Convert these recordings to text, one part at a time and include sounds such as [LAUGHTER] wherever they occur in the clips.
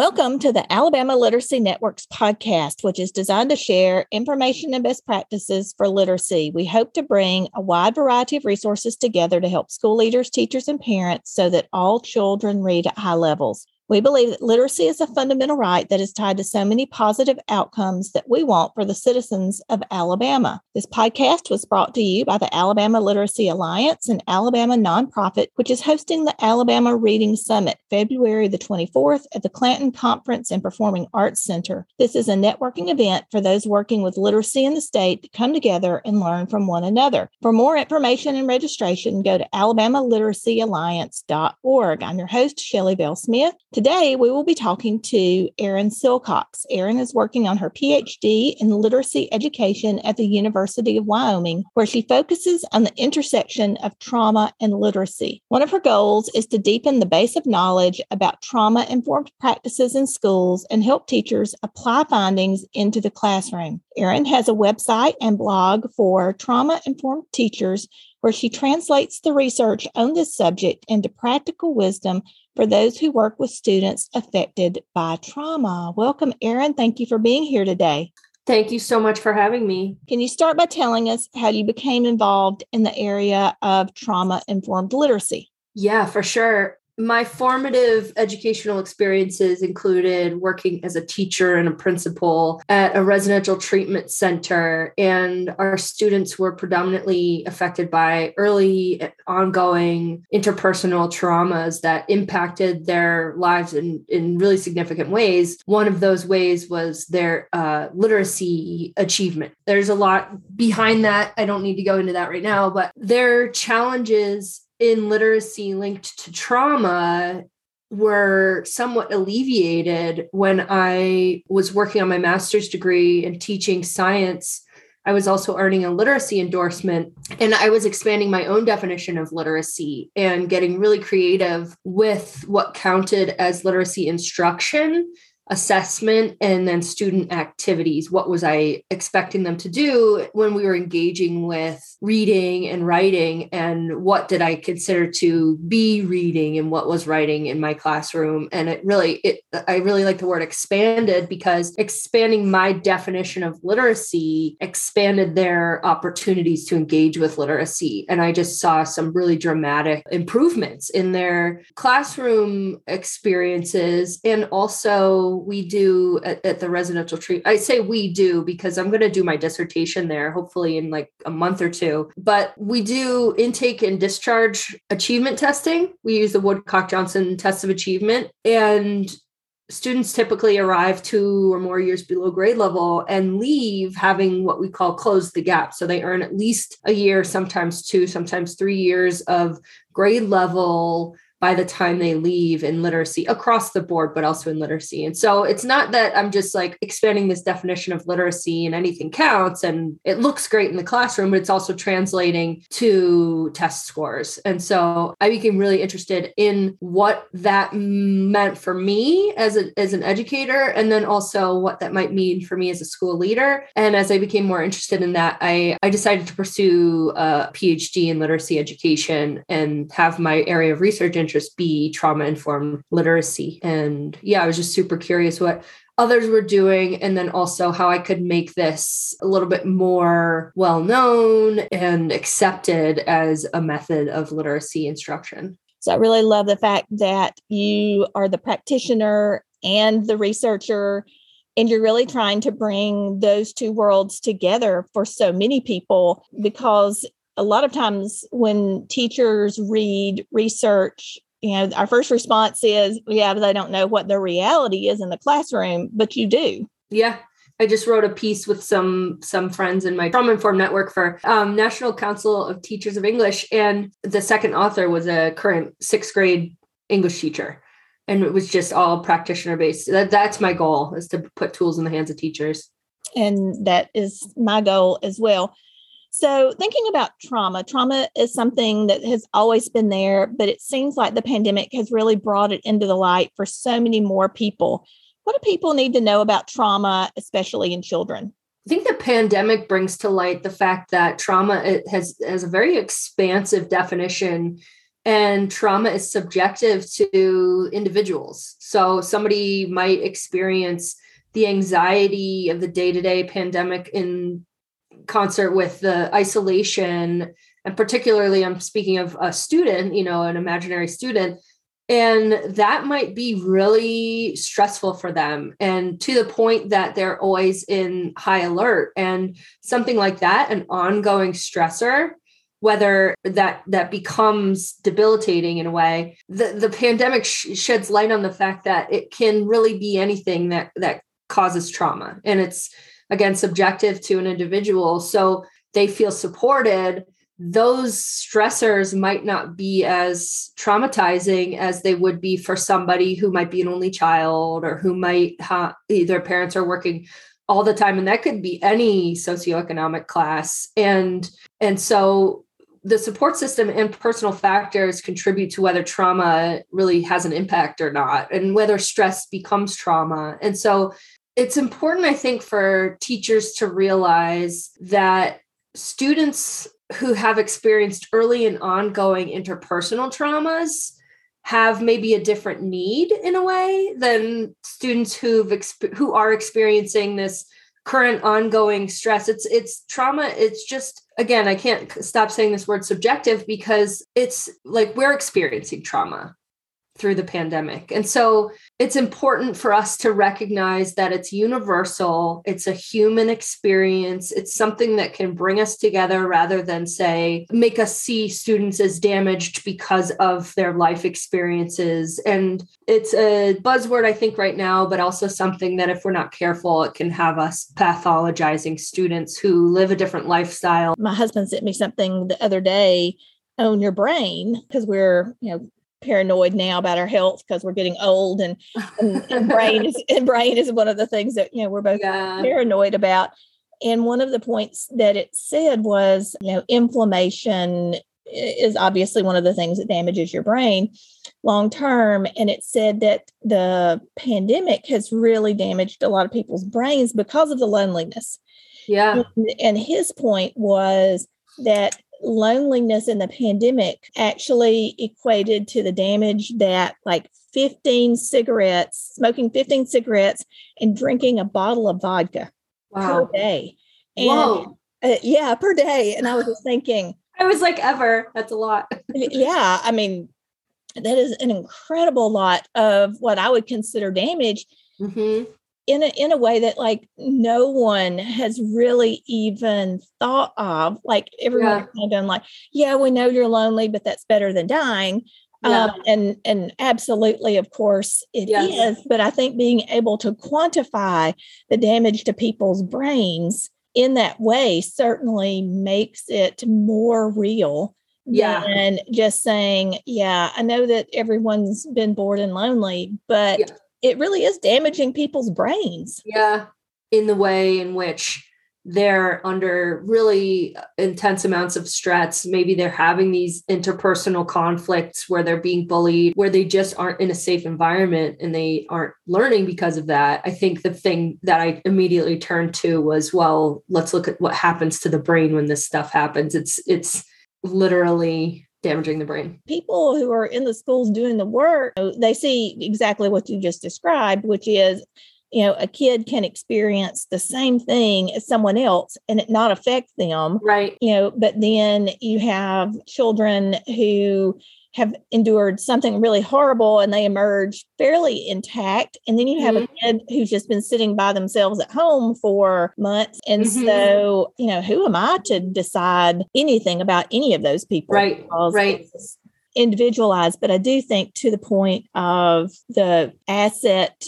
Welcome to the Alabama Literacy Network's podcast, which is designed to share information and best practices for literacy. We hope to bring a wide variety of resources together to help school leaders, teachers, and parents so that all children read at high levels. We believe that literacy is a fundamental right that is tied to so many positive outcomes that we want for the citizens of Alabama. This podcast was brought to you by the Alabama Literacy Alliance, an Alabama nonprofit, which is hosting the Alabama Reading Summit February the 24th at the Clanton Conference and Performing Arts Center. This is a networking event for those working with literacy in the state to come together and learn from one another. For more information and registration, go to alabamaliteracyalliance.org. I'm your host, Shelley Bell Smith. Today, we will be talking to Erin Silcox. Erin is working on her PhD in literacy education at the University of Wyoming, where she focuses on the intersection of trauma and literacy. One of her goals is to deepen the base of knowledge about trauma informed practices in schools and help teachers apply findings into the classroom. Erin has a website and blog for trauma informed teachers where she translates the research on this subject into practical wisdom for those who work with students affected by trauma. Welcome, Erin. Thank you for being here today. Thank you so much for having me. Can you start by telling us how you became involved in the area of trauma informed literacy? Yeah, for sure my formative educational experiences included working as a teacher and a principal at a residential treatment center and our students were predominantly affected by early ongoing interpersonal traumas that impacted their lives in, in really significant ways. One of those ways was their uh, literacy achievement. There's a lot behind that. I don't need to go into that right now but their challenges in literacy linked to trauma were somewhat alleviated when I was working on my master's degree and teaching science. I was also earning a literacy endorsement, and I was expanding my own definition of literacy and getting really creative with what counted as literacy instruction assessment and then student activities. What was I expecting them to do when we were engaging with reading and writing? And what did I consider to be reading and what was writing in my classroom? And it really, it, I really like the word expanded because expanding my definition of literacy expanded their opportunities to engage with literacy. And I just saw some really dramatic improvements in their classroom experiences and also we do at, at, the residential treat. I say we do because I'm going to do my dissertation there, hopefully in like a month or two. But we do intake and discharge achievement testing. We use the Woodcock Johnson test of achievement. And students typically arrive two or more years below grade level and leave having what we call close the gap. So they earn at least a year, sometimes two, sometimes three years of grade level by the time they leave in literacy across the board, but also in literacy. And so it's not that I'm just like expanding this definition of literacy and anything counts and it looks great in the classroom, but it's also translating to test scores. And so I became really interested in what that meant for me as, a, as an educator, and then also what that might mean for me as a school leader. And as I became more interested in that, I, I decided to pursue a PhD in literacy education and have my area of research in interest be trauma informed literacy. And yeah, I was just super curious what others were doing and then also how I could make this a little bit more well known and accepted as a method of literacy instruction. So I really love the fact that you are the practitioner and the researcher and you're really trying to bring those two worlds together for so many people because a lot of times when teachers read research, you know, our first response is, yeah, but I don't know what the reality is in the classroom, but you do. Yeah. I just wrote a piece with some some friends in my trauma informed network for um, National Council of Teachers of English, and the second author was a current sixth grade English teacher, and it was just all practitioner based. That, that's my goal is to put tools in the hands of teachers, and that is my goal as well. So, thinking about trauma, trauma is something that has always been there, but it seems like the pandemic has really brought it into the light for so many more people. What do people need to know about trauma, especially in children? I think the pandemic brings to light the fact that trauma has has a very expansive definition and trauma is subjective to individuals. So somebody might experience the anxiety of the day-to-day pandemic in concert with the isolation and particularly i'm speaking of a student you know an imaginary student and that might be really stressful for them and to the point that they're always in high alert and something like that an ongoing stressor whether that that becomes debilitating in a way the the pandemic sh- sheds light on the fact that it can really be anything that that causes trauma and it's again subjective to an individual. So they feel supported. Those stressors might not be as traumatizing as they would be for somebody who might be an only child or who might have their parents are working all the time and that could be any socioeconomic class. And and so the support system and personal factors contribute to whether trauma really has an impact or not and whether stress becomes trauma. And so it's important i think for teachers to realize that students who have experienced early and ongoing interpersonal traumas have maybe a different need in a way than students who've exp- who are experiencing this current ongoing stress. It's it's trauma it's just again i can't stop saying this word subjective because it's like we're experiencing trauma through the pandemic. And so it's important for us to recognize that it's universal, it's a human experience, it's something that can bring us together rather than say, make us see students as damaged because of their life experiences. And it's a buzzword, I think, right now, but also something that if we're not careful, it can have us pathologizing students who live a different lifestyle. My husband sent me something the other day own your brain because we're you know paranoid now about our health because we're getting old and, and, and brain is and brain is one of the things that you know we're both yeah. paranoid about. And one of the points that it said was you know inflammation is obviously one of the things that damages your brain long term. And it said that the pandemic has really damaged a lot of people's brains because of the loneliness. Yeah. And, and his point was that loneliness in the pandemic actually equated to the damage that like 15 cigarettes, smoking 15 cigarettes and drinking a bottle of vodka wow. per day. And Whoa. Uh, yeah, per day. And I was just thinking, I was like, ever. That's a lot. [LAUGHS] yeah. I mean, that is an incredible lot of what I would consider damage. Mm-hmm in a in a way that like no one has really even thought of. Like everyone yeah. kind of done like, yeah, we know you're lonely, but that's better than dying. Yeah. Um, and and absolutely, of course, it yes. is. But I think being able to quantify the damage to people's brains in that way certainly makes it more real yeah. and just saying, yeah, I know that everyone's been bored and lonely, but yeah it really is damaging people's brains. Yeah, in the way in which they're under really intense amounts of stress. Maybe they're having these interpersonal conflicts where they're being bullied, where they just aren't in a safe environment and they aren't learning because of that. I think the thing that I immediately turned to was, well, let's look at what happens to the brain when this stuff happens. It's it's literally damaging the brain. People who are in the schools doing the work, they see exactly what you just described, which is, you know, a kid can experience the same thing as someone else and it not affect them. Right. You know, but then you have children who have endured something really horrible and they emerge fairly intact. And then you have mm-hmm. a kid who's just been sitting by themselves at home for months. And mm-hmm. so, you know, who am I to decide anything about any of those people? Right. Right. Individualized. But I do think to the point of the asset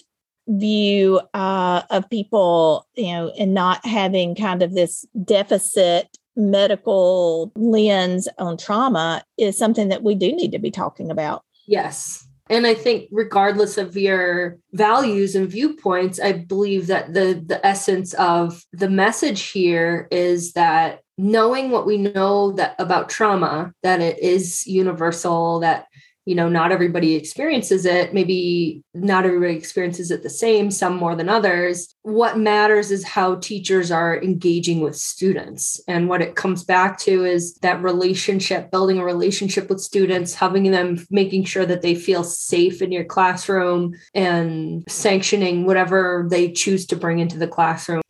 view uh, of people, you know, and not having kind of this deficit medical lens on trauma is something that we do need to be talking about. Yes. And I think regardless of your values and viewpoints, I believe that the the essence of the message here is that knowing what we know that about trauma, that it is universal, that you know not everybody experiences it. Maybe not everybody experiences it the same some more than others. What matters is how teachers are engaging with students. And what it comes back to is that relationship building a relationship with students having them making sure that they feel safe in your classroom and sanctioning whatever they choose to bring into the classroom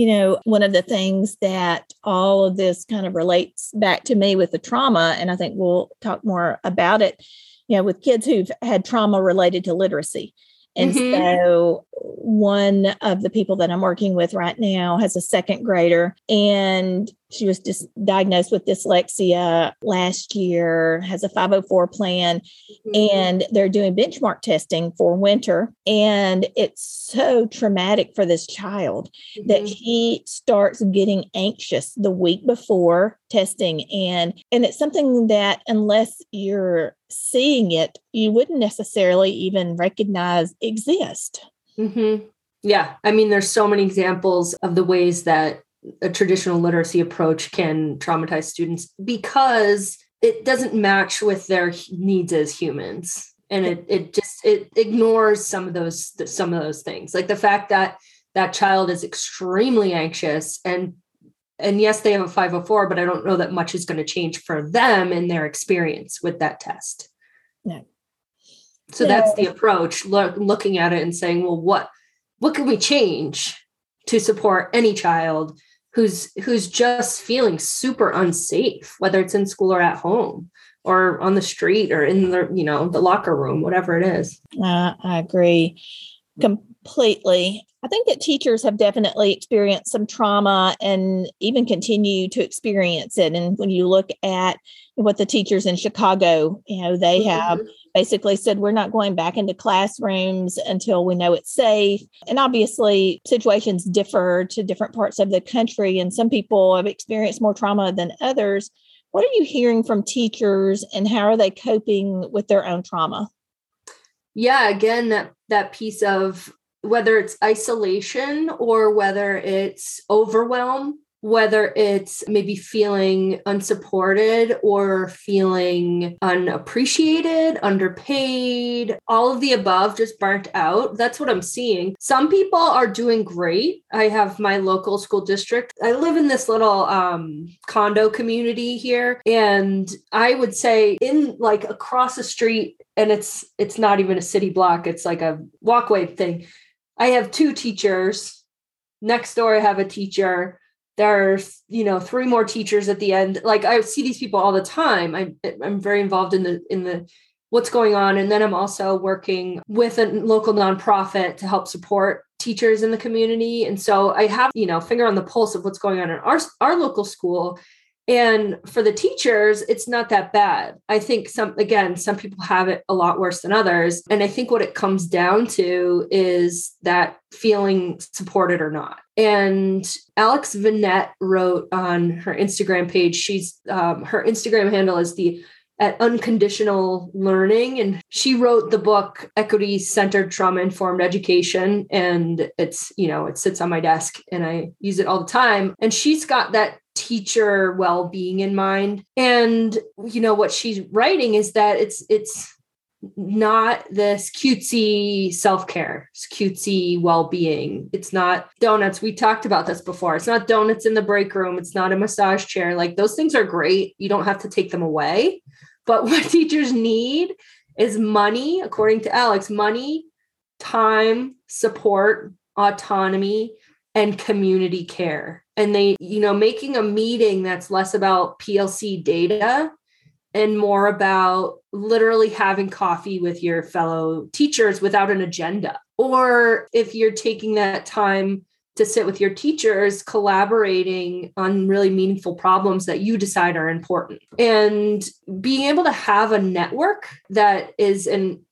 you know, one of the things that all of this kind of relates back to me with the trauma, and I think we'll talk more about it, you know, with kids who've had trauma related to literacy. And mm-hmm. so, one of the people that I'm working with right now has a second grader, and she was just diagnosed with dyslexia last year, has a 504 plan, mm-hmm. and they're doing benchmark testing for winter. And it's so traumatic for this child mm-hmm. that he starts getting anxious the week before testing. And, and it's something that, unless you're seeing it, you wouldn't necessarily even recognize exist. Mm-hmm. Yeah. I mean, there's so many examples of the ways that a traditional literacy approach can traumatize students because it doesn't match with their needs as humans. And it it just it ignores some of those some of those things. Like the fact that that child is extremely anxious and and yes they have a 504 but i don't know that much is going to change for them in their experience with that test. No so that's the approach look, looking at it and saying well what what can we change to support any child who's who's just feeling super unsafe whether it's in school or at home or on the street or in the you know the locker room whatever it is. Uh, i agree completely. I think that teachers have definitely experienced some trauma and even continue to experience it. And when you look at what the teachers in chicago you know they mm-hmm. have basically said we're not going back into classrooms until we know it's safe. And obviously, situations differ to different parts of the country, and some people have experienced more trauma than others. What are you hearing from teachers, and how are they coping with their own trauma? Yeah, again, that that piece of whether it's isolation or whether it's overwhelm whether it's maybe feeling unsupported or feeling unappreciated, underpaid, all of the above, just burnt out. That's what I'm seeing. Some people are doing great. I have my local school district. I live in this little um, condo community here, and I would say in like across the street, and it's it's not even a city block. It's like a walkway thing. I have two teachers. Next door, I have a teacher there's you know three more teachers at the end like i see these people all the time i'm i'm very involved in the in the what's going on and then i'm also working with a local nonprofit to help support teachers in the community and so i have you know finger on the pulse of what's going on in our our local school and for the teachers, it's not that bad. I think some, again, some people have it a lot worse than others. And I think what it comes down to is that feeling supported or not. And Alex Venet wrote on her Instagram page, she's, um, her Instagram handle is the at unconditional learning. And she wrote the book equity centered trauma informed education. And it's you know it sits on my desk and i use it all the time. And she's got that teacher well-being in mind. And you know what she's writing is that it's it's not this cutesy self-care it's cutesy well-being. It's not donuts. We talked about this before. It's not donuts in the break room. It's not a massage chair. Like those things are great. You don't have to take them away. But [LAUGHS] what teachers need is money according to alex money time support autonomy and community care. And they you know making a meeting that's less about plc data and more about literally having coffee with your fellow teachers without an agenda. Or if you're taking that time to sit with your teachers collaborating on really meaningful problems that you decide are important. And being able to have a network that is an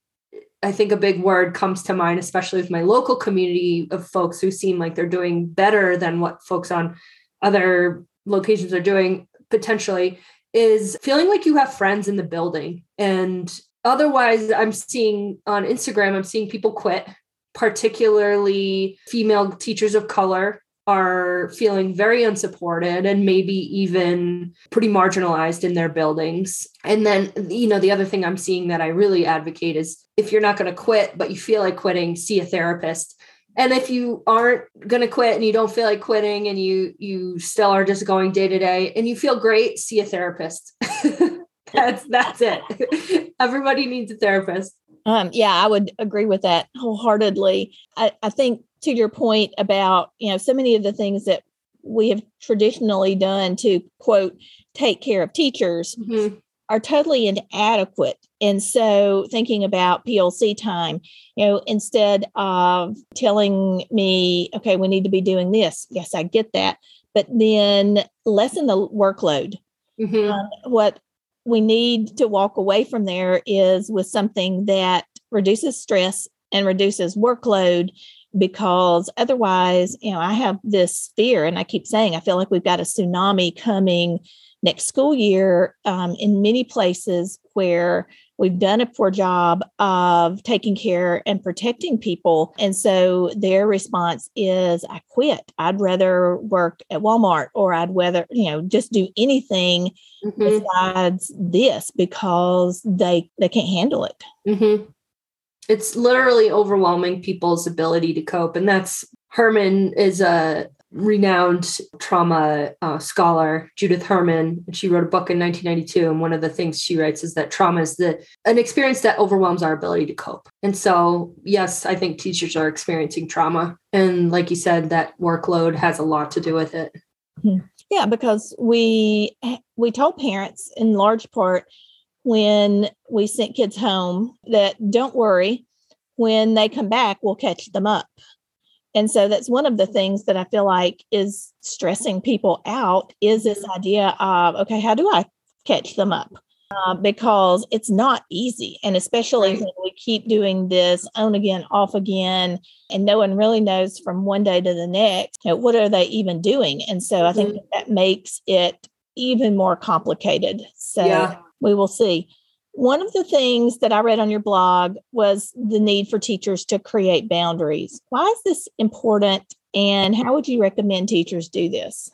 I think a big word comes to mind, especially with my local community of folks who seem like they're doing better than what folks on other locations are doing potentially, is feeling like you have friends in the building. And otherwise, I'm seeing on Instagram, I'm seeing people quit, particularly female teachers of color are feeling very unsupported and maybe even pretty marginalized in their buildings. And then, you know, the other thing I'm seeing that I really advocate is if you're not going to quit, but you feel like quitting, see a therapist. And if you aren't going to quit and you don't feel like quitting and you you still are just going day to day and you feel great, see a therapist. [LAUGHS] that's that's it. [LAUGHS] Everybody needs a therapist. Um, yeah, I would agree with that wholeheartedly. I, I think to your point about, you know, so many of the things that we have traditionally done to quote, take care of teachers mm-hmm. Are totally inadequate. And so thinking about PLC time, you know, instead of telling me, okay, we need to be doing this, yes, I get that, but then lessen the workload. Mm-hmm. Um, what we need to walk away from there is with something that reduces stress and reduces workload because otherwise, you know, I have this fear, and I keep saying I feel like we've got a tsunami coming next school year um, in many places where we've done a poor job of taking care and protecting people. And so their response is, I quit. I'd rather work at Walmart or I'd rather, you know, just do anything mm-hmm. besides this because they they can't handle it. Mm-hmm. It's literally overwhelming people's ability to cope. And that's Herman is a renowned trauma uh, scholar, Judith Herman. And she wrote a book in 1992. And one of the things she writes is that trauma is the, an experience that overwhelms our ability to cope. And so, yes, I think teachers are experiencing trauma. And like you said, that workload has a lot to do with it. Hmm. Yeah, because we we told parents in large part when we sent kids home that don't worry, when they come back, we'll catch them up. And so that's one of the things that I feel like is stressing people out is this mm-hmm. idea of, okay, how do I catch them up? Uh, because it's not easy. And especially right. when we keep doing this on again, off again, and no one really knows from one day to the next, you know, what are they even doing? And so I think mm-hmm. that makes it even more complicated. So yeah. we will see. One of the things that I read on your blog was the need for teachers to create boundaries. Why is this important? And how would you recommend teachers do this?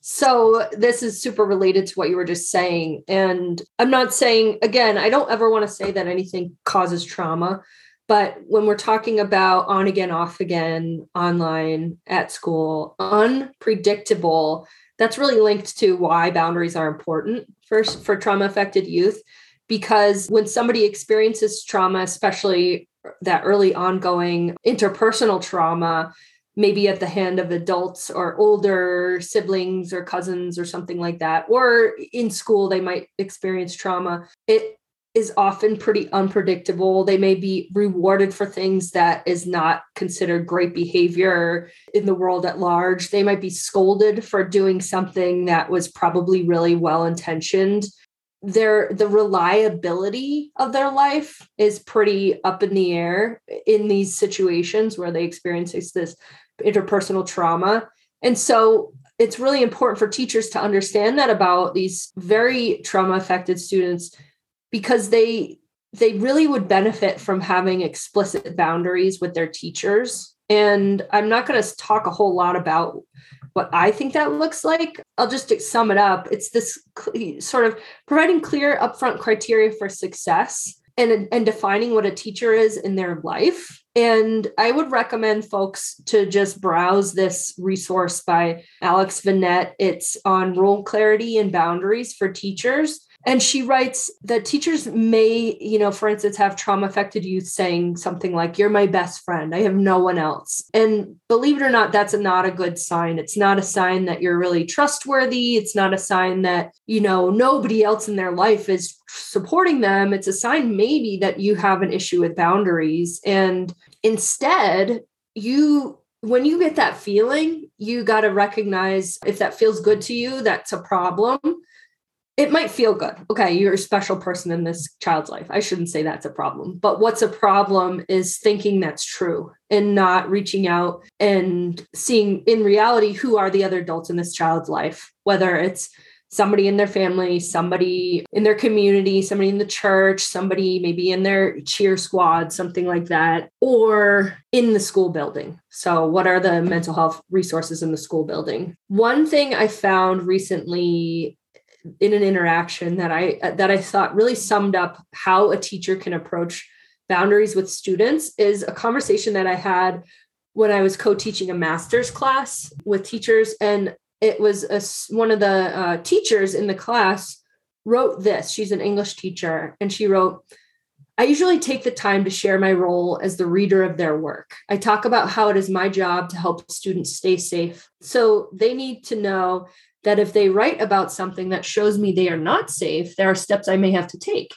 So, this is super related to what you were just saying. And I'm not saying, again, I don't ever want to say that anything causes trauma. But when we're talking about on again, off again, online, at school, unpredictable, that's really linked to why boundaries are important for, for trauma affected youth because when somebody experiences trauma, especially that early ongoing interpersonal trauma, maybe at the hand of adults or older siblings or cousins or something like that, or in school, they might experience trauma. It is often pretty unpredictable. They may be rewarded for things that is not considered great behavior in the world at large. They might be scolded for doing something that was probably really well intentioned their the reliability of their life is pretty up in the air in these situations where they experience this interpersonal trauma. And so it's really important for teachers to understand that about these very trauma affected students because they they really would benefit from having explicit boundaries with their teachers. And i'm not going to talk a whole lot about what I think that looks like. I'll just sum it up. It's this sort of providing clear upfront criteria for success and, and defining what a teacher is in their life. And I would recommend folks to just browse this resource by Alex Venet. It's on role clarity and boundaries for teachers. And she writes that teachers may, you know, for instance, have trauma affected youth saying something like, You're my best friend. I have no one else. And believe it or not, that's not a good sign. It's not a sign that you're really trustworthy. It's not a sign that, you know, nobody else in their life is supporting them. It's a sign maybe that you have an issue with boundaries. And instead, you when you get that feeling, you got to recognize if that feels good to you, that's a problem it might feel good. Okay, you're a special person in this child's life. I shouldn't say that's a problem. But what's a problem is thinking that's true and not reaching out and seeing in reality who are the other adults in this child's life, whether it's somebody in their family, somebody in their community, somebody in the church, somebody maybe in their cheer squad, something like that, or in the school building. So, what are the mental health resources in the school building? One thing I found recently in an interaction that I that I thought really summed up how a teacher can approach boundaries with students is a conversation that I had when I was co-teaching a master's class with teachers and it was a, one of the uh, teachers in the class wrote this. She's an English teacher, and she wrote, I usually take the time to share my role as the reader of their work. I talk about how it is my job to help students stay safe. So they need to know that if they write about something that shows me they are not safe, there are steps I may have to take.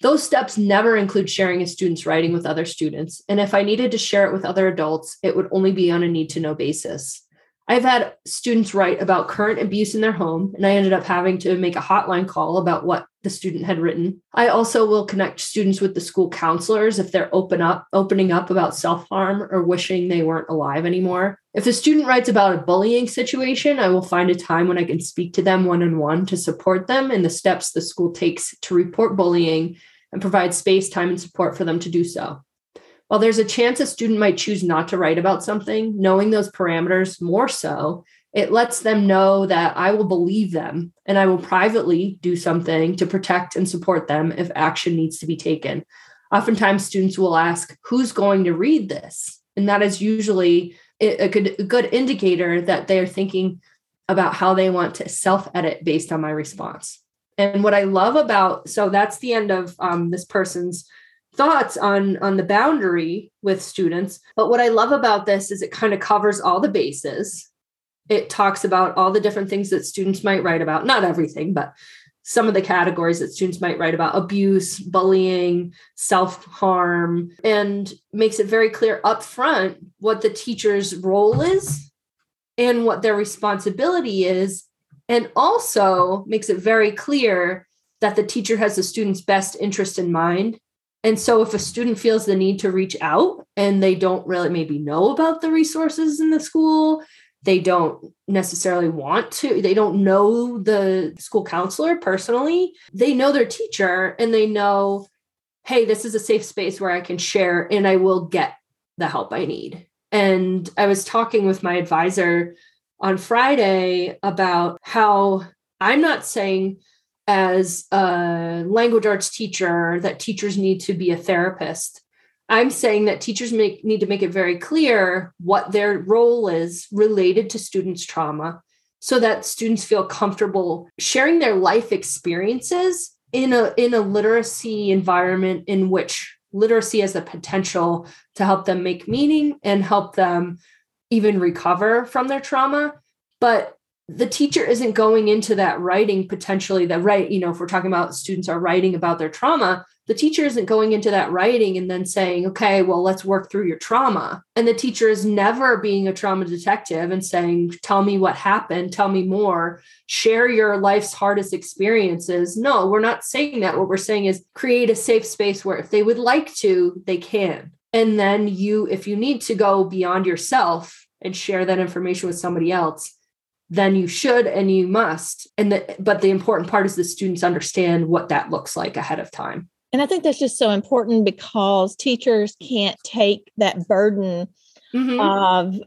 Those steps never include sharing a student's writing with other students. And if I needed to share it with other adults, it would only be on a need to know basis. I've had students write about current abuse in their home, and I ended up having to make a hotline call about what the student had written. I also will connect students with the school counselors if they're open up, opening up about self-harm or wishing they weren't alive anymore. If a student writes about a bullying situation, I will find a time when I can speak to them one-on-one to support them in the steps the school takes to report bullying and provide space, time, and support for them to do so. While there's a chance a student might choose not to write about something, knowing those parameters more so, it lets them know that I will believe them and I will privately do something to protect and support them if action needs to be taken. Oftentimes, students will ask, Who's going to read this? And that is usually a good, a good indicator that they're thinking about how they want to self edit based on my response. And what I love about so that's the end of um, this person's thoughts on on the boundary with students but what i love about this is it kind of covers all the bases it talks about all the different things that students might write about not everything but some of the categories that students might write about abuse bullying self-harm and makes it very clear up front what the teacher's role is and what their responsibility is and also makes it very clear that the teacher has the student's best interest in mind. And so if a student feels the need to reach out and they don't really maybe know about the resources in the school, they don't necessarily want to, they don't know the school counselor personally, they know their teacher and they know, hey, this is a safe space where I can share and I will get the help I need. And I was talking with my advisor on Friday about how I'm not saying as a language arts teacher that teachers need to be a therapist. I'm saying that teachers make, need to make it very clear what their role is related to students' trauma so that students feel comfortable sharing their life experiences in a in a literacy environment in which literacy has the potential to help them make meaning and help them even recover from their trauma. But the teacher isn't going into that writing potentially that right you know if we're talking about students are writing about their trauma the teacher isn't going into that writing and then saying okay well let's work through your trauma. And the teacher is never being a trauma detective and saying tell me what happened tell me more share your life's hardest experiences. No we're not saying that. What we're saying is create a safe space where if they would like to they can. And then you if you need to go beyond yourself and share that information with somebody else then you should and you must. And the, but the important part is the students understand what that looks like ahead of time and i think that's just so important because teachers can't take that burden mm-hmm. of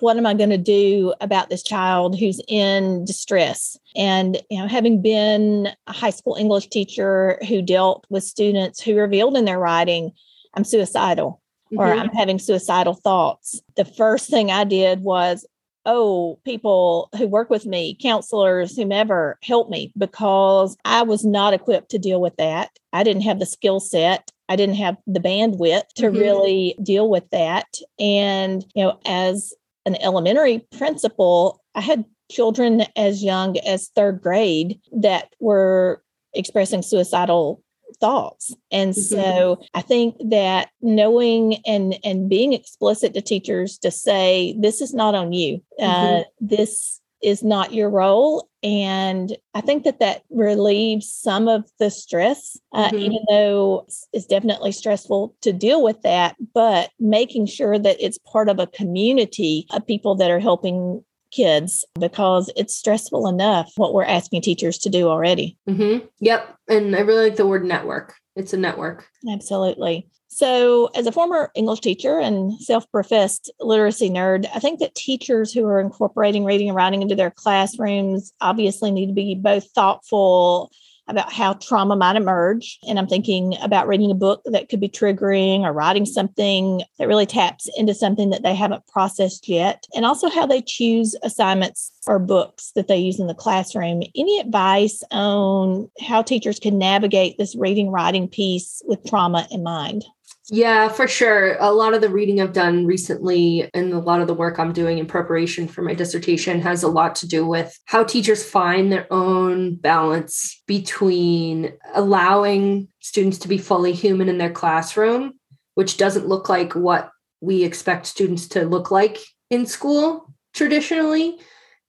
what am i going to do about this child who's in distress and you know having been a high school english teacher who dealt with students who revealed in their writing i'm suicidal or mm-hmm. I'm having suicidal thoughts. The first thing I did was oh, people who work with me, counselors, whomever, help me because I was not equipped to deal with that. I didn't have the skill set. I didn't have the bandwidth to mm-hmm. really deal with that. And, you know, as an elementary principal, I had children as young as third grade that were expressing suicidal thoughts and mm-hmm. so i think that knowing and and being explicit to teachers to say this is not on you uh, mm-hmm. this is not your role and i think that that relieves some of the stress uh, mm-hmm. even though it's definitely stressful to deal with that but making sure that it's part of a community of people that are helping kids because it's stressful enough what we're asking teachers to do already. Mm-hmm. Yep. And I really like the word network. It's a network. Absolutely. So, as a former English teacher and self professed literacy nerd, I think that teachers who are incorporating reading and writing into their classrooms obviously need to be both thoughtful about how trauma might emerge. And I'm thinking about reading a book that could be triggering or writing something that really taps into something that they haven't processed yet. And also how they choose assignments or books that they use in the classroom. Any advice on how teachers can navigate this reading writing piece with trauma in mind? Yeah, for sure. A lot of the reading I've done recently and a lot of the work I'm doing in preparation for my dissertation has a lot to do with how teachers find their own balance between allowing students to be fully human in their classroom, which doesn't look like what we expect students to look like in school traditionally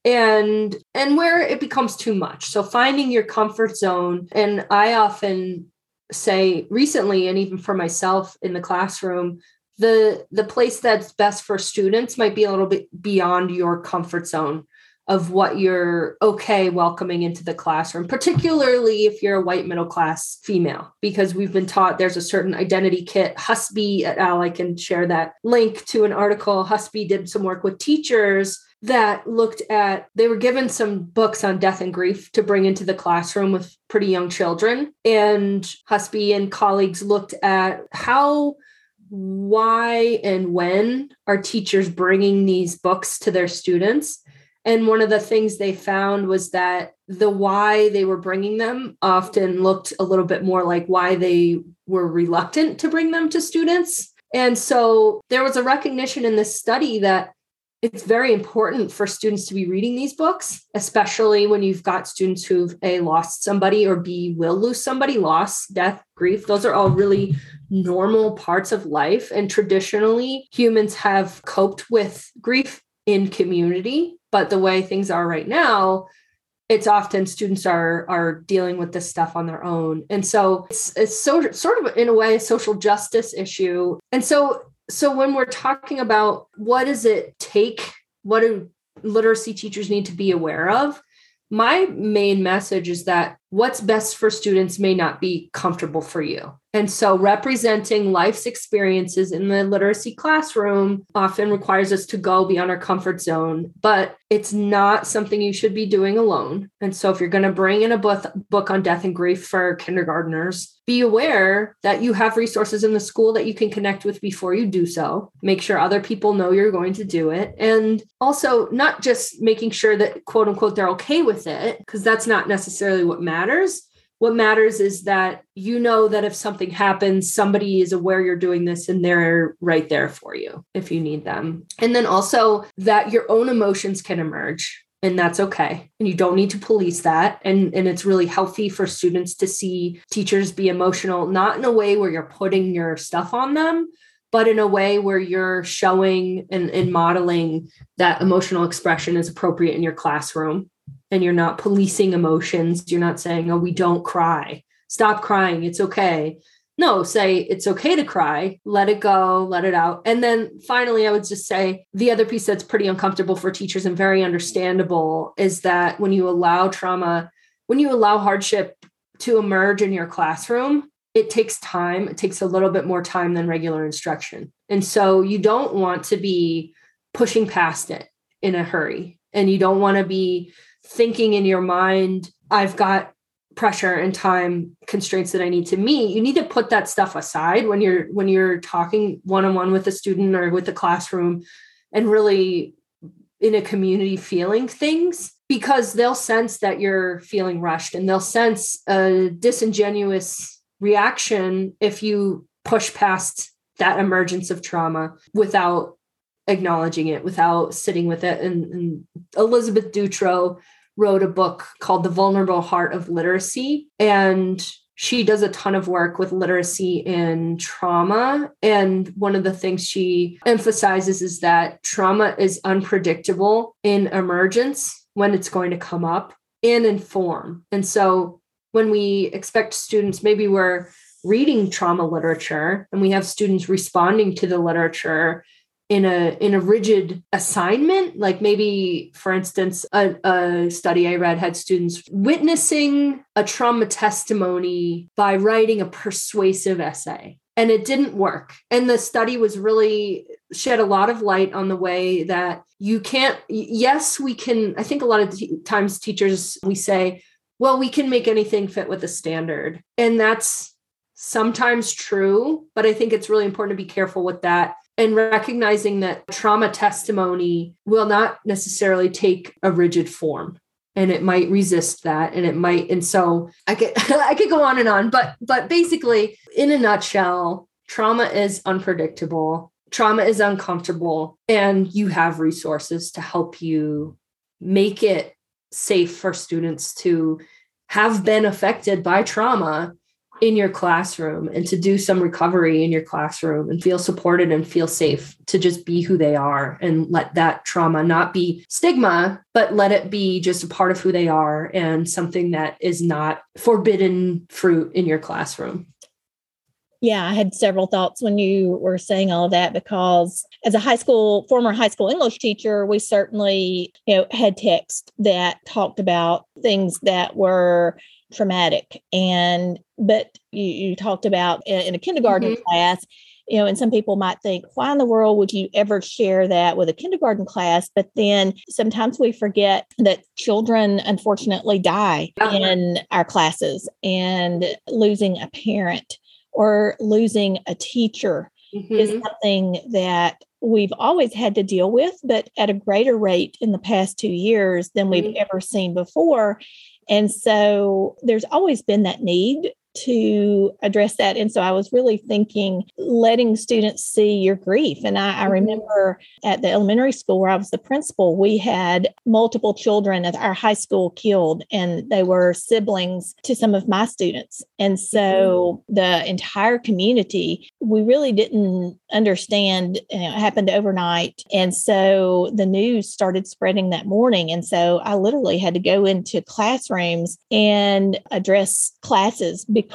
and and where it becomes too much so finding your comfort zone and i often say recently and even for myself in the classroom the the place that's best for students might be a little bit beyond your comfort zone of what you're okay welcoming into the classroom, particularly if you're a white middle class female, because we've been taught there's a certain identity kit. Husbye et al. I can share that link to an article. Husbye did some work with teachers that looked at they were given some books on death and grief to bring into the classroom with pretty young children. And husbye and colleagues looked at how why and when are teachers bringing these books to their students? And one of the things they found was that the why they were bringing them often looked a little bit more like why they were reluctant to bring them to students. And so there was a recognition in this study that it's very important for students to be reading these books, especially when you've got students who've A, lost somebody or B, will lose somebody, loss, death, grief. Those are all really normal parts of life. And traditionally, humans have coped with grief in community. But the way things are right now, it's often students are are dealing with this stuff on their own and so it's, it's so sort of in a way a social justice issue and so so when we're talking about what does it take what do literacy teachers need to be aware of my main message is that what's best for students may not be comfortable for you and so representing life's experiences in the literacy classroom often requires us to go beyond our comfort zone, but it's not something you should be doing alone. And so if you're going to bring in a book, book on death and grief for kindergartners, be aware that you have resources in the school that you can connect with before you do so. Make sure other people know you're going to do it. And also not just making sure that quote unquote they're okay with it, because that's not necessarily what matters what matters is that you know that if something happens, somebody is aware you're doing this and they're right there for you if you need them. And then also that your own emotions can emerge and that's okay. And you don't need to police that. And and it's really healthy for students to see teachers be emotional not in a way where you're putting your stuff on them but in a way where you're showing and, and modeling that emotional expression is appropriate in your classroom and you're not policing emotions. You're not saying, oh, we don't cry. Stop crying. It's okay. No, say it's okay to cry, let it go, let it out. And then finally, I would just say the other piece that's pretty uncomfortable for teachers and very understandable is that when you allow trauma, when you allow hardship to emerge in your classroom, it takes time. It takes a little bit more time than regular instruction. And so you don't want to be pushing past it in a hurry. And you don't want to be thinking in your mind, I've got pressure and time constraints that I need to meet, you need to put that stuff aside when you're when you're talking one-on-one with a student or with a classroom and really in a community feeling things because they'll sense that you're feeling rushed and they'll sense a disingenuous reaction if you push past that emergence of trauma without acknowledging it, without sitting with it. And, and Elizabeth Dutro wrote a book called The Vulnerable Heart of Literacy. And she does a ton of work with literacy in trauma. And one of the things she emphasizes is that trauma is unpredictable in emergence when it's going to come up and in form. And so when we expect students, maybe we're reading trauma literature and we have students responding to the literature in a in a rigid assignment. Like maybe for instance a, a study i read had students witnessing a trauma testimony by writing a persuasive essay and it didn't work. And the study was really shed a lot of light on the way that you can't yes we can i think a lot of times teachers we say well we can make anything fit with the standard. And that's sometimes true but i think it's really important to be careful with that and recognizing that trauma testimony will not necessarily take a rigid form and it might resist that and it might and so i could [LAUGHS] i could go on and on but but basically in a nutshell trauma is unpredictable trauma is uncomfortable and you have resources to help you make it safe for students to have been affected by trauma in your classroom and to do some recovery in your classroom and feel supported and feel safe to just be who they are and let that trauma not be stigma, but let it be just a part of who they are and something that is not forbidden fruit in your classroom. Yeah, I had several thoughts when you were saying all of that because as a high school former high school English teacher, we certainly, you know, had text that talked about things that were traumatic and but you, you talked about in, a kindergarten mm-hmm. class you know, and some people might think, why in the world would you ever share that with a kindergarten class? But then sometimes we forget that children unfortunately die uh-huh. in our classes and losing a parent or losing a teacher mm-hmm. is something that we've always had to deal with, but at a greater rate in the past two years than we've mm-hmm. ever seen before. And so there's always been that need to address that. And so I was really thinking letting students see your grief. And I, I, mm-hmm. remember at the elementary school where I was the principal, we had multiple children at our high school killed, and they were siblings to some of my students. And so mm-hmm. the entire community, we really didn't understand you know, it happened overnight. And so the news started spreading that morning. And so I literally had to go into classrooms and address classes because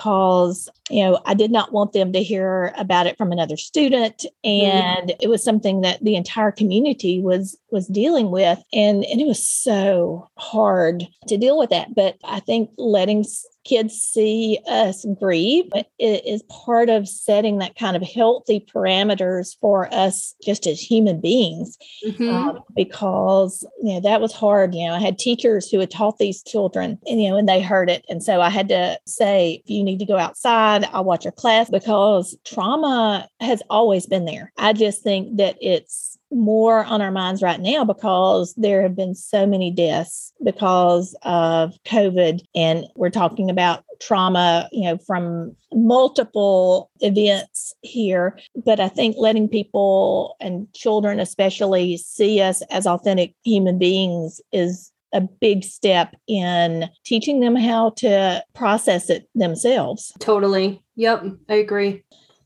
you know i did not want them to hear about it from another student mm-hmm. and mm-hmm. it was something that the entire community was was dealing with and, and it was so hard to deal with that but i think letting kids see us grieve it is part of setting that kind of healthy parameters for us just as human beings mm-hmm. um, because you know that was hard you know i had teachers who had taught these children and you know and they heard it and so i had to say if you need to go outside i'll watch your class because trauma has always been there i just think that it's more on our minds right now because there have been so many deaths because of COVID. And we're talking about trauma, you know, from multiple events here. But I think letting people and children, especially, see us as authentic human beings is a big step in teaching them how to process it themselves. Totally. Yep, I agree.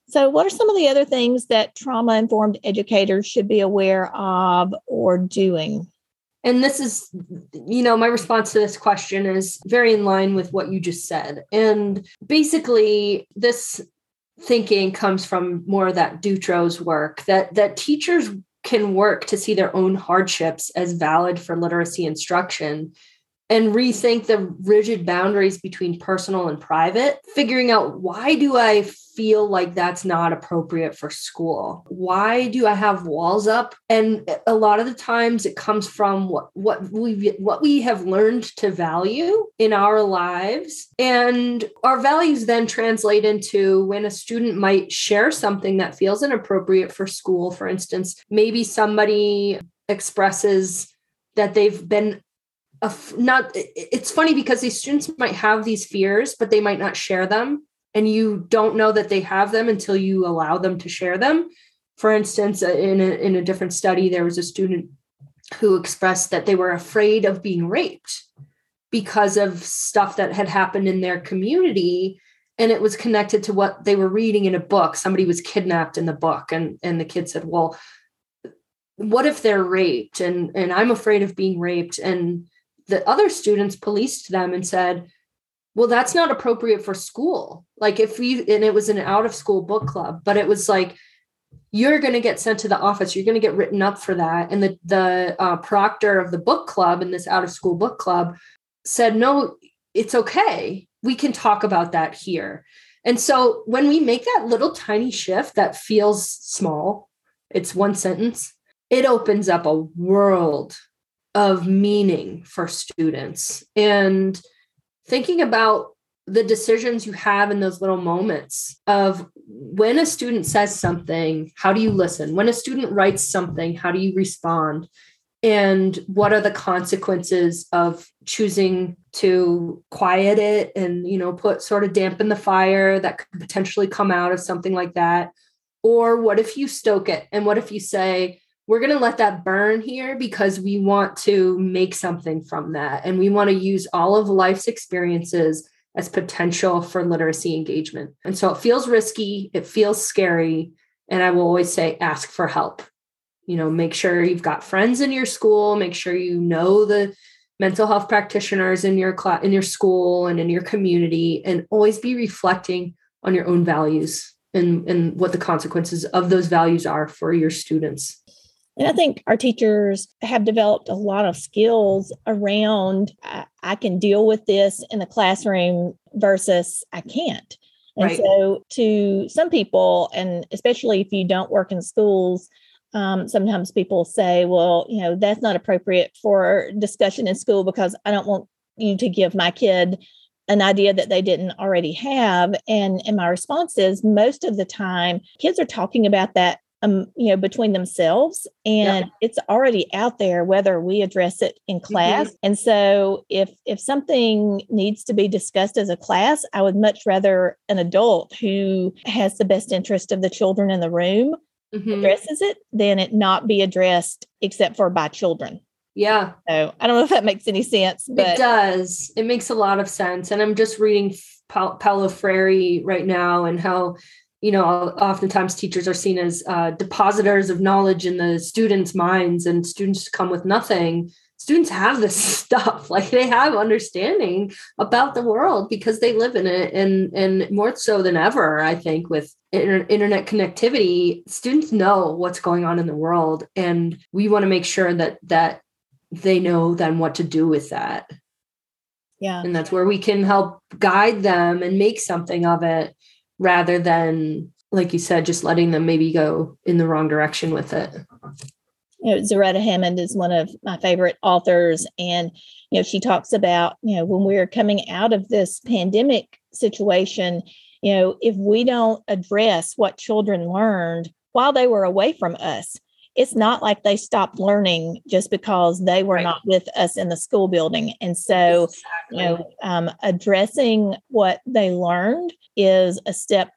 So, what are some of the other things that trauma informed educators should be aware of or doing? And this is, you know, my response to this question is very in line with what you just said. And basically, this thinking comes from more of that Dutro's work that that teachers can work to see their own hardships as valid for literacy instruction and rethink the rigid boundaries between personal and private, figuring out why do I feel like that's not appropriate for school? Why do I have walls up? And a lot of the times it comes from what what we what we have learned to value in our lives and our values then translate into when a student might share something that feels inappropriate for school for instance, maybe somebody expresses that they've been a, not it's funny because these students might have these fears but they might not share them. And you don't know that they have them until you allow them to share them. For instance uh, in a, in a different study there was a student who expressed that they were afraid of being raped because of stuff that had happened in their community. And it was connected to what they were reading in a book. Somebody was kidnapped in the book. And and the kid said well what if they're raped? And and i'm afraid of being raped. And the other students policed them and said, well, that's not appropriate for school. Like if we, and it was an out of school book club, but it was like, you're going to get sent to the office. You're going to get written up for that. And the the uh, proctor of the book club in this out of school book club said no it's okay. We can talk about that here. And so when we make that little tiny shift that feels small it's one sentence it opens up a world of meaning for students and thinking about the decisions you have in those little moments of when a student says something, how do you listen? When a student writes something, how do you respond? And what are the consequences of choosing to quiet it and, you know, put sort of dampen the fire that could potentially come out of something like that? Or what if you stoke it? And what if you say, we're going to let that burn here because we want to make something from that. And we want to use all of life's experiences as potential for literacy engagement. And so it feels risky, it feels scary. And I will always say, ask for help. You know, make sure you've got friends in your school, make sure you know the mental health practitioners in your class in your school and in your community and always be reflecting on your own values and, and what the consequences of those values are for your students and I think our teachers have developed a lot of skills around I, I can deal with this in the classroom versus I can't. And right. so, to some people, and especially if you don't work in schools, um, sometimes people say, well, you know, that's not appropriate for discussion in school because I don't want you to give my kid an idea that they didn't already have. And, and my response is most of the time, kids are talking about that um, you know, between themselves and yeah. it's already out there whether we address it in class. Mm-hmm. And so if if something needs to be discussed as a class, I would much rather an adult who has the best interest of the children in the room mm-hmm. addresses it than it not be addressed except for by children. Yeah. So I don't know if that makes any sense, but it does. It makes a lot of sense. And I'm just reading pa- Paulo Freire right now and how you know oftentimes teachers are seen as uh, depositors of knowledge in the students minds and students come with nothing. Students have this [LAUGHS] stuff like they have understanding about the world because they live in it and and more so than ever i think with inter- internet connectivity students know what's going on in the world and we want to make sure that that they know then what to do with that. Yeah. And that's where we can help guide them and make something of it rather than like you said just letting them maybe go in the wrong direction with it. You know zaretta hammond is one of my favorite authors and you know she talks about you know when we're coming out of this pandemic situation you know if we don't address what children learned while they were away from us it's not like they stopped learning just because they were right. not with us in the school building. And so, exactly. you know, um, addressing what they learned is a step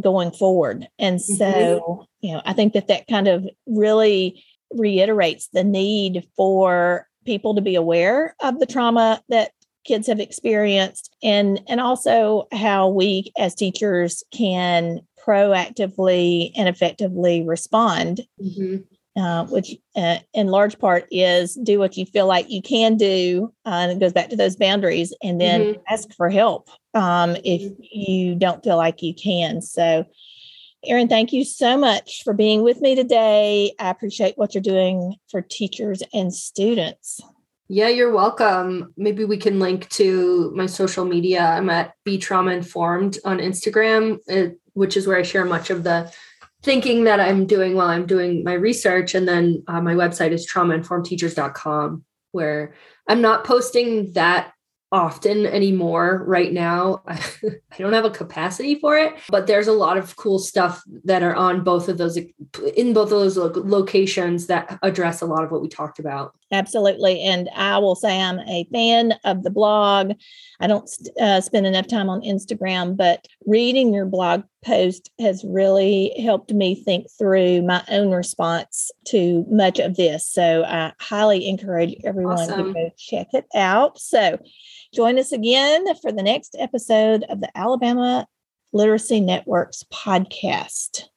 going forward. And so, mm-hmm. you know, I think that that kind of really reiterates the need for people to be aware of the trauma that kids have experienced and and also how we as teachers can proactively and effectively respond mm-hmm uh, which uh, in large part is do what you feel like you can do. Uh, and it goes back to those boundaries and then mm-hmm. ask for help um, if mm-hmm. you don't feel like you can. So, Erin, thank you so much for being with me today. I appreciate what you're doing for teachers and students. Yeah, you're welcome. Maybe we can link to my social media. I'm at Be Trauma Informed on Instagram, which is where I share much of the thinking that I'm doing while I'm doing my research. And then uh, my website is traumainformedteachers.com, where I'm not posting that often anymore right now. [LAUGHS] I don't have a capacity for it, but there's a lot of cool stuff that are on both of those in both of those locations that address a lot of what we talked about. Absolutely. And I will say I'm a fan of the blog. I don't uh, spend enough time on Instagram, but reading your blog post has really helped me think through my own response to much of this. So I highly encourage everyone awesome. to go check it out. So join us again for the next episode of the Alabama Literacy Networks podcast.